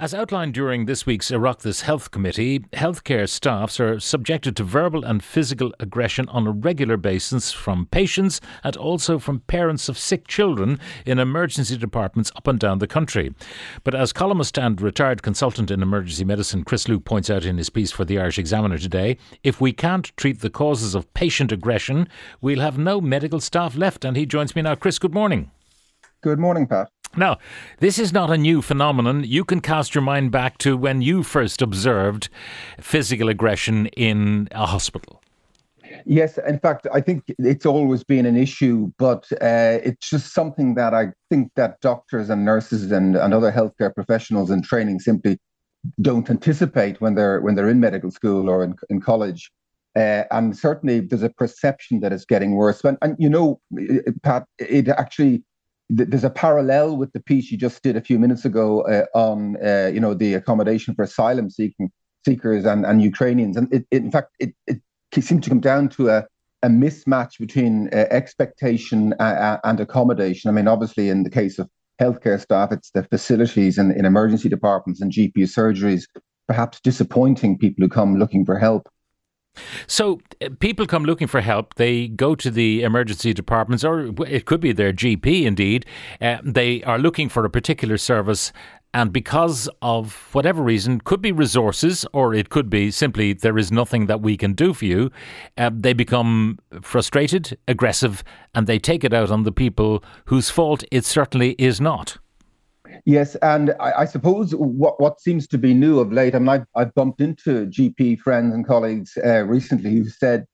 As outlined during this week's Oireachtas Health Committee, healthcare staffs are subjected to verbal and physical aggression on a regular basis from patients and also from parents of sick children in emergency departments up and down the country. But as columnist and retired consultant in emergency medicine Chris Luke points out in his piece for the Irish Examiner today, if we can't treat the causes of patient aggression, we'll have no medical staff left. And he joins me now. Chris, good morning. Good morning, Pat. Now, this is not a new phenomenon. You can cast your mind back to when you first observed physical aggression in a hospital. Yes, in fact, I think it's always been an issue, but uh, it's just something that I think that doctors and nurses and, and other healthcare professionals in training simply don't anticipate when they're when they're in medical school or in, in college. Uh, and certainly, there's a perception that it's getting worse. And, and you know, Pat, it actually there's a parallel with the piece you just did a few minutes ago uh, on uh, you know the accommodation for asylum seeking seekers and, and Ukrainians, and it, it in fact it, it seems to come down to a, a mismatch between uh, expectation and accommodation. I mean, obviously, in the case of healthcare staff, it's the facilities and in emergency departments and GP surgeries, perhaps disappointing people who come looking for help. So uh, people come looking for help. They go to the emergency departments, or it could be their GP. Indeed, uh, they are looking for a particular service, and because of whatever reason, could be resources, or it could be simply there is nothing that we can do for you. Uh, they become frustrated, aggressive, and they take it out on the people whose fault it certainly is not. Yes, and I, I, suppose what what seems to be new of late, I mean, I've, I've bumped into GP friends and colleagues uh, recently who said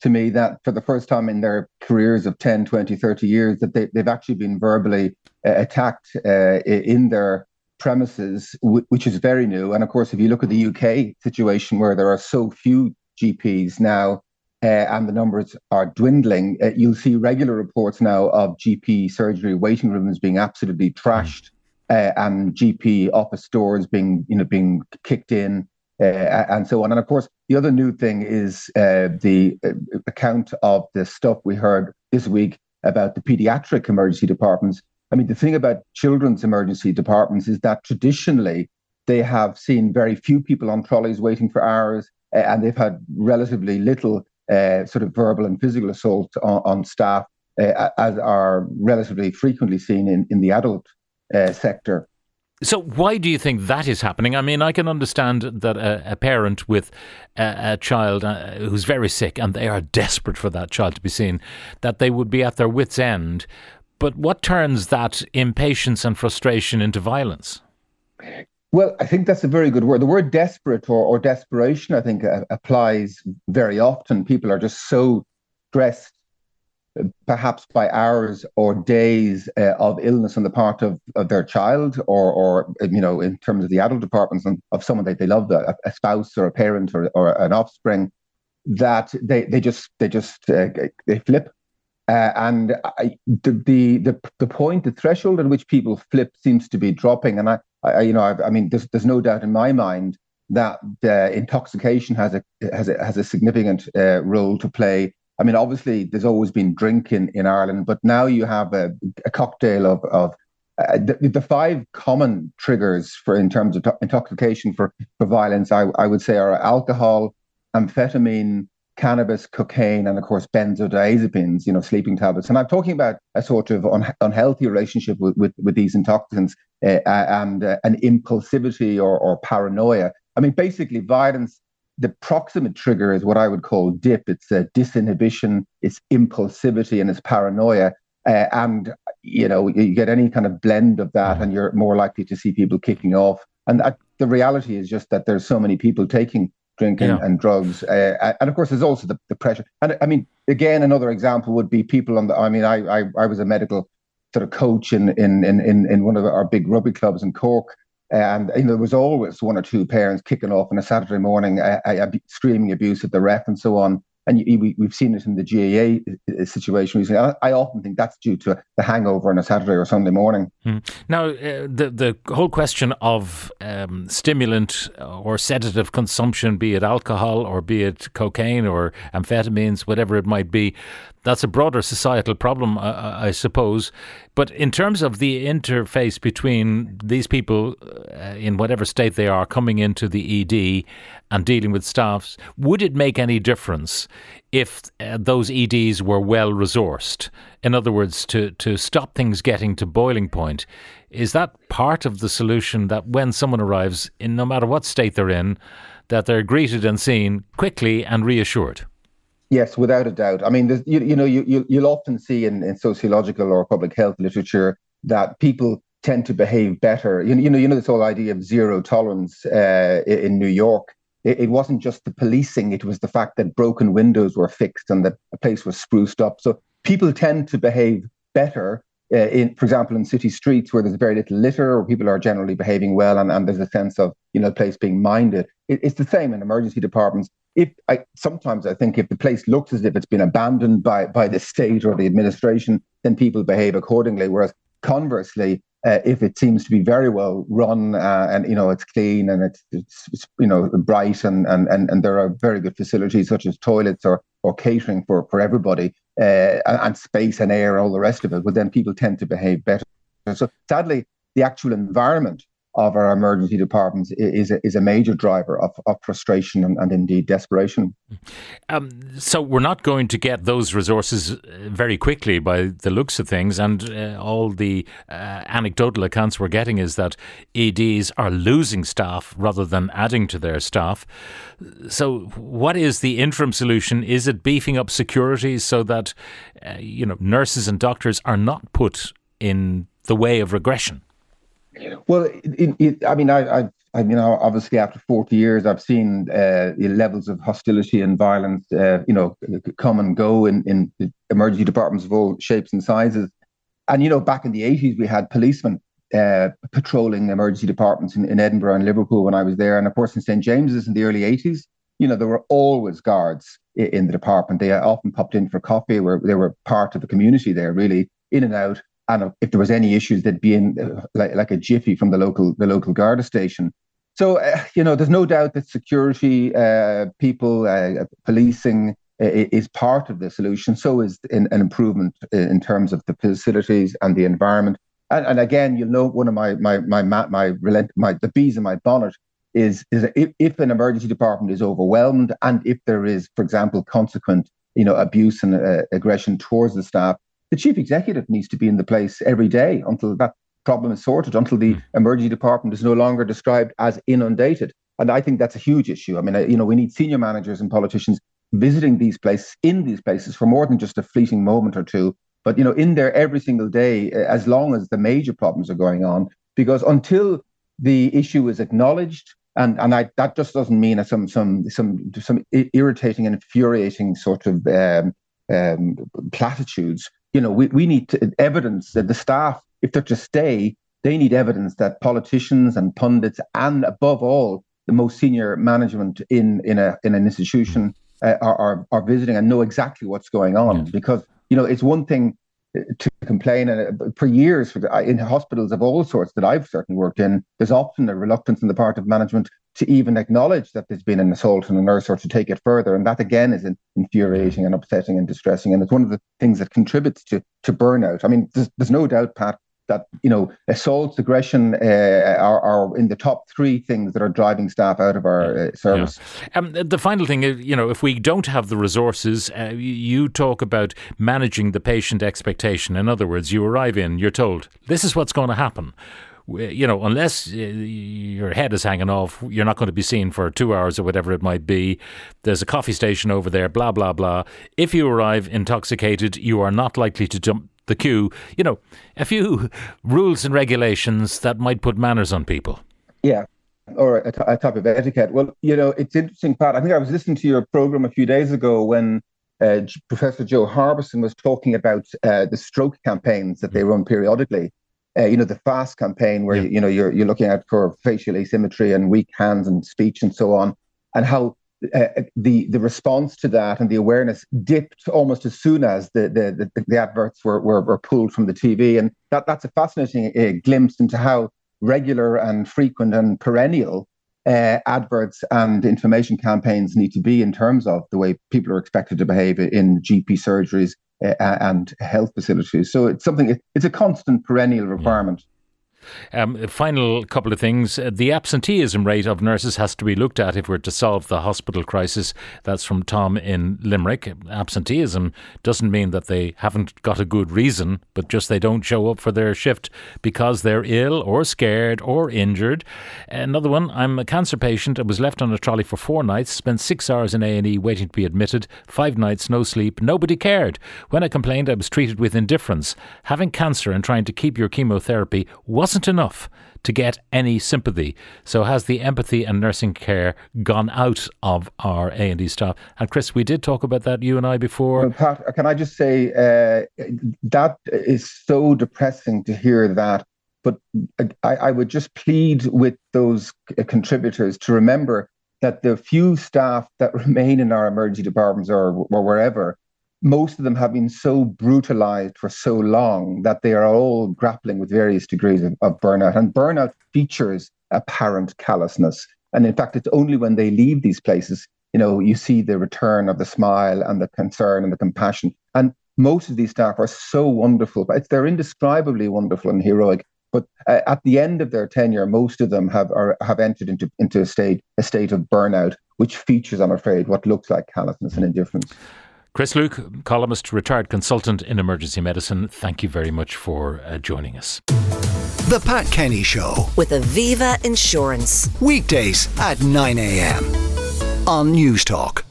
to me that for the first time in their careers of 10, 20, 30 years, that they, they've actually been verbally uh, attacked uh, in their premises, w- which is very new. And of course, if you look at the UK situation where there are so few GPs now, uh, and the numbers are dwindling, uh, you'll see regular reports now of GP surgery waiting rooms being absolutely trashed uh, and GP office doors being you know being kicked in uh, and so on. And of course, the other new thing is uh, the uh, account of the stuff we heard this week about the pediatric emergency departments. I mean, the thing about children's emergency departments is that traditionally they have seen very few people on trolleys waiting for hours, uh, and they've had relatively little uh, sort of verbal and physical assault on, on staff, as are relatively frequently seen in, in the adult uh, sector. So, why do you think that is happening? I mean, I can understand that a, a parent with a, a child uh, who's very sick and they are desperate for that child to be seen, that they would be at their wits' end. But what turns that impatience and frustration into violence? Well, I think that's a very good word. The word desperate or, or desperation, I think, uh, applies very often. People are just so stressed perhaps by hours or days uh, of illness on the part of, of their child or, or, you know, in terms of the adult departments of someone that they love, a, a spouse or a parent or, or an offspring, that they, they just, they just, uh, they flip. Uh, and I, the, the, the, the point, the threshold at which people flip seems to be dropping. And I, I you know, I, I mean, there's, there's no doubt in my mind that uh, intoxication has a, has a, has a significant uh, role to play I mean, obviously, there's always been drinking in Ireland, but now you have a, a cocktail of, of uh, the, the, five common triggers for in terms of to- intoxication for, for violence, I, I would say, are alcohol, amphetamine, cannabis, cocaine, and of course benzodiazepines, you know, sleeping tablets. And I'm talking about a sort of un- unhealthy relationship with, with, with these intoxicants uh, and uh, an impulsivity or, or paranoia. I mean, basically, violence the proximate trigger is what I would call DIP. It's a disinhibition, it's impulsivity, and it's paranoia. Uh, and you know, you get any kind of blend of that, and you're more likely to see people kicking off. And that, the reality is just that there's so many people taking drinking yeah. and drugs, uh, and of course, there's also the, the pressure. And I mean, again, another example would be people on the. I mean, I I, I was a medical sort of coach in in in in one of our big rugby clubs in Cork and you know, there was always one or two parents kicking off on a Saturday morning, uh, uh, screaming abuse at the ref and so on. And you, we, have seen it in the GAA uh, situation recently. I, I, often think that's due to the hangover on a Saturday or Sunday morning. Mm. Now, uh, the the whole question of um, stimulant or sedative consumption, be it alcohol or be it cocaine or amphetamines, whatever it might be, that's a broader societal problem, I, I, suppose. But in terms of the interface between these people, uh, in whatever state they are, coming into the ED and dealing with staffs, would it make any difference if uh, those EDs were well resourced? In other words, to, to stop things getting to boiling point, is that part of the solution that when someone arrives, in no matter what state they're in, that they're greeted and seen quickly and reassured? Yes, without a doubt. I mean, you, you know, you, you, you'll often see in, in sociological or public health literature that people tend to behave better. You, you know, you know this whole idea of zero tolerance uh, in New York. It, it, wasn't just the policing; it was the fact that broken windows were fixed and that a place was spruced up. So people tend to behave better uh, in, for example, in city streets where there's very little litter or people are generally behaving well and, and there's a sense of, you know, place being minded. It, it's the same in emergency departments. If I sometimes I think if the place looks as if it's been abandoned by by the state or the administration, then people behave accordingly. Whereas conversely, uh, if it seems to be very well run uh, and you know it's clean and it's, it's, you know bright and, and and and there are very good facilities such as toilets or or catering for for everybody uh, and space and air and all the rest of it, well then people tend to behave better. So sadly, the actual environment of our emergency departments is a, is a major driver of, of frustration and, and indeed desperation. Um, so we're not going to get those resources uh, very quickly by the looks of things, and uh, all the uh, anecdotal accounts we're getting is that EDs are losing staff rather than adding to their staff. So what is the interim solution? Is it beefing up security so that uh, you know nurses and doctors are not put in the way of regression? Well, it, it, I mean, I, I, I mean, obviously, after forty years, I've seen uh, levels of hostility and violence, uh, you know, come and go in in emergency departments of all shapes and sizes. And you know, back in the eighties, we had policemen uh, patrolling emergency departments in, in Edinburgh and Liverpool when I was there, and of course in St James's in the early eighties. You know, there were always guards in the department. They often popped in for coffee, where they were part of the community there, really in and out and if there was any issues, they'd be in uh, like, like a jiffy from the local the local Garda station. So uh, you know, there's no doubt that security, uh, people, uh, policing uh, is part of the solution. So is in, an improvement in terms of the facilities and the environment. And, and again, you'll know one of my my my my my, relent, my the bees in my bonnet is is if, if an emergency department is overwhelmed and if there is, for example, consequent you know abuse and uh, aggression towards the staff, the chief executive needs to be in the place every day until that problem is sorted, until the mm. emergency department is no longer described as inundated. And I think that's a huge issue. I mean, you know, we need senior managers and politicians visiting these places, in these places, for more than just a fleeting moment or two, but you know, in there every single day, eh, as long as the major problems are going on. Because until the issue is acknowledged, and and I, that just doesn't mean some some some some irritating and infuriating sort of um, um, platitudes you know, we, we need to, evidence that the staff, if they're to stay, they need evidence that politicians and pundits, and above all, the most senior management in in a in an institution uh, are, are, are visiting and know exactly what's going on. Because you know, it's one thing to complain, and uh, for years in hospitals of all sorts that I've certainly worked in, there's often a reluctance on the part of management to even acknowledge that there's been an assault on a nurse or to take it further. And that again is infuriating and upsetting and distressing. And it's one of the things that contributes to, to burnout. I mean, there's, there's no doubt, Pat, that you know assaults, aggression uh, are, are in the top three things that are driving staff out of our uh, service. Yeah. Um, the final thing, is, you know, if we don't have the resources, uh, you talk about managing the patient expectation. In other words, you arrive in, you're told this is what's going to happen you know, unless uh, your head is hanging off, you're not going to be seen for two hours or whatever it might be. There's a coffee station over there, blah, blah, blah. If you arrive intoxicated, you are not likely to jump the queue. You know, a few rules and regulations that might put manners on people. Yeah. Or a, t- a type of etiquette. Well, you know, it's interesting, Pat. I think I was listening to your program a few days ago when uh, Professor Joe Harbison was talking about uh, the stroke campaigns that they run periodically uh, you know, the FAST campaign where, yeah. you know, you're, you're looking at for facial asymmetry and weak hands and speech and so on, and how uh, the the response to that and the awareness dipped almost as soon as the the, the, the adverts were, were, were pulled from the TV, and that that's a fascinating uh, glimpse into how regular and frequent and perennial uh, adverts and information campaigns need to be in terms of the way people are expected to behave in GP surgeries uh, and health facilities. So it's something, it's a constant perennial requirement. Yeah. Um, final couple of things. Uh, the absenteeism rate of nurses has to be looked at if we're to solve the hospital crisis. That's from Tom in Limerick. Absenteeism doesn't mean that they haven't got a good reason, but just they don't show up for their shift because they're ill or scared or injured. Another one. I'm a cancer patient. I was left on a trolley for four nights. Spent six hours in A and E waiting to be admitted. Five nights, no sleep. Nobody cared. When I complained, I was treated with indifference. Having cancer and trying to keep your chemotherapy wasn't wasn't enough to get any sympathy. So has the empathy and nursing care gone out of our A and D staff? And Chris, we did talk about that you and I before. Well, Pat, can I just say uh, that is so depressing to hear that. But I, I would just plead with those contributors to remember that the few staff that remain in our emergency departments or, or wherever most of them have been so brutalized for so long that they are all grappling with various degrees of, of, burnout. And burnout features apparent callousness. And in fact, it's only when they leave these places, you know, you see the return of the smile and the concern and the compassion. And most of these staff are so wonderful, but they're indescribably wonderful and heroic. But uh, at the end of their tenure, most of them have are, have entered into into a state a state of burnout, which features, I'm afraid, what looks like callousness and indifference. Chris Luke, columnist, retired consultant in emergency medicine, thank you very much for uh, joining us. The Pat Kenny Show with Aviva Insurance. Weekdays at 9 a.m. on Newstalk.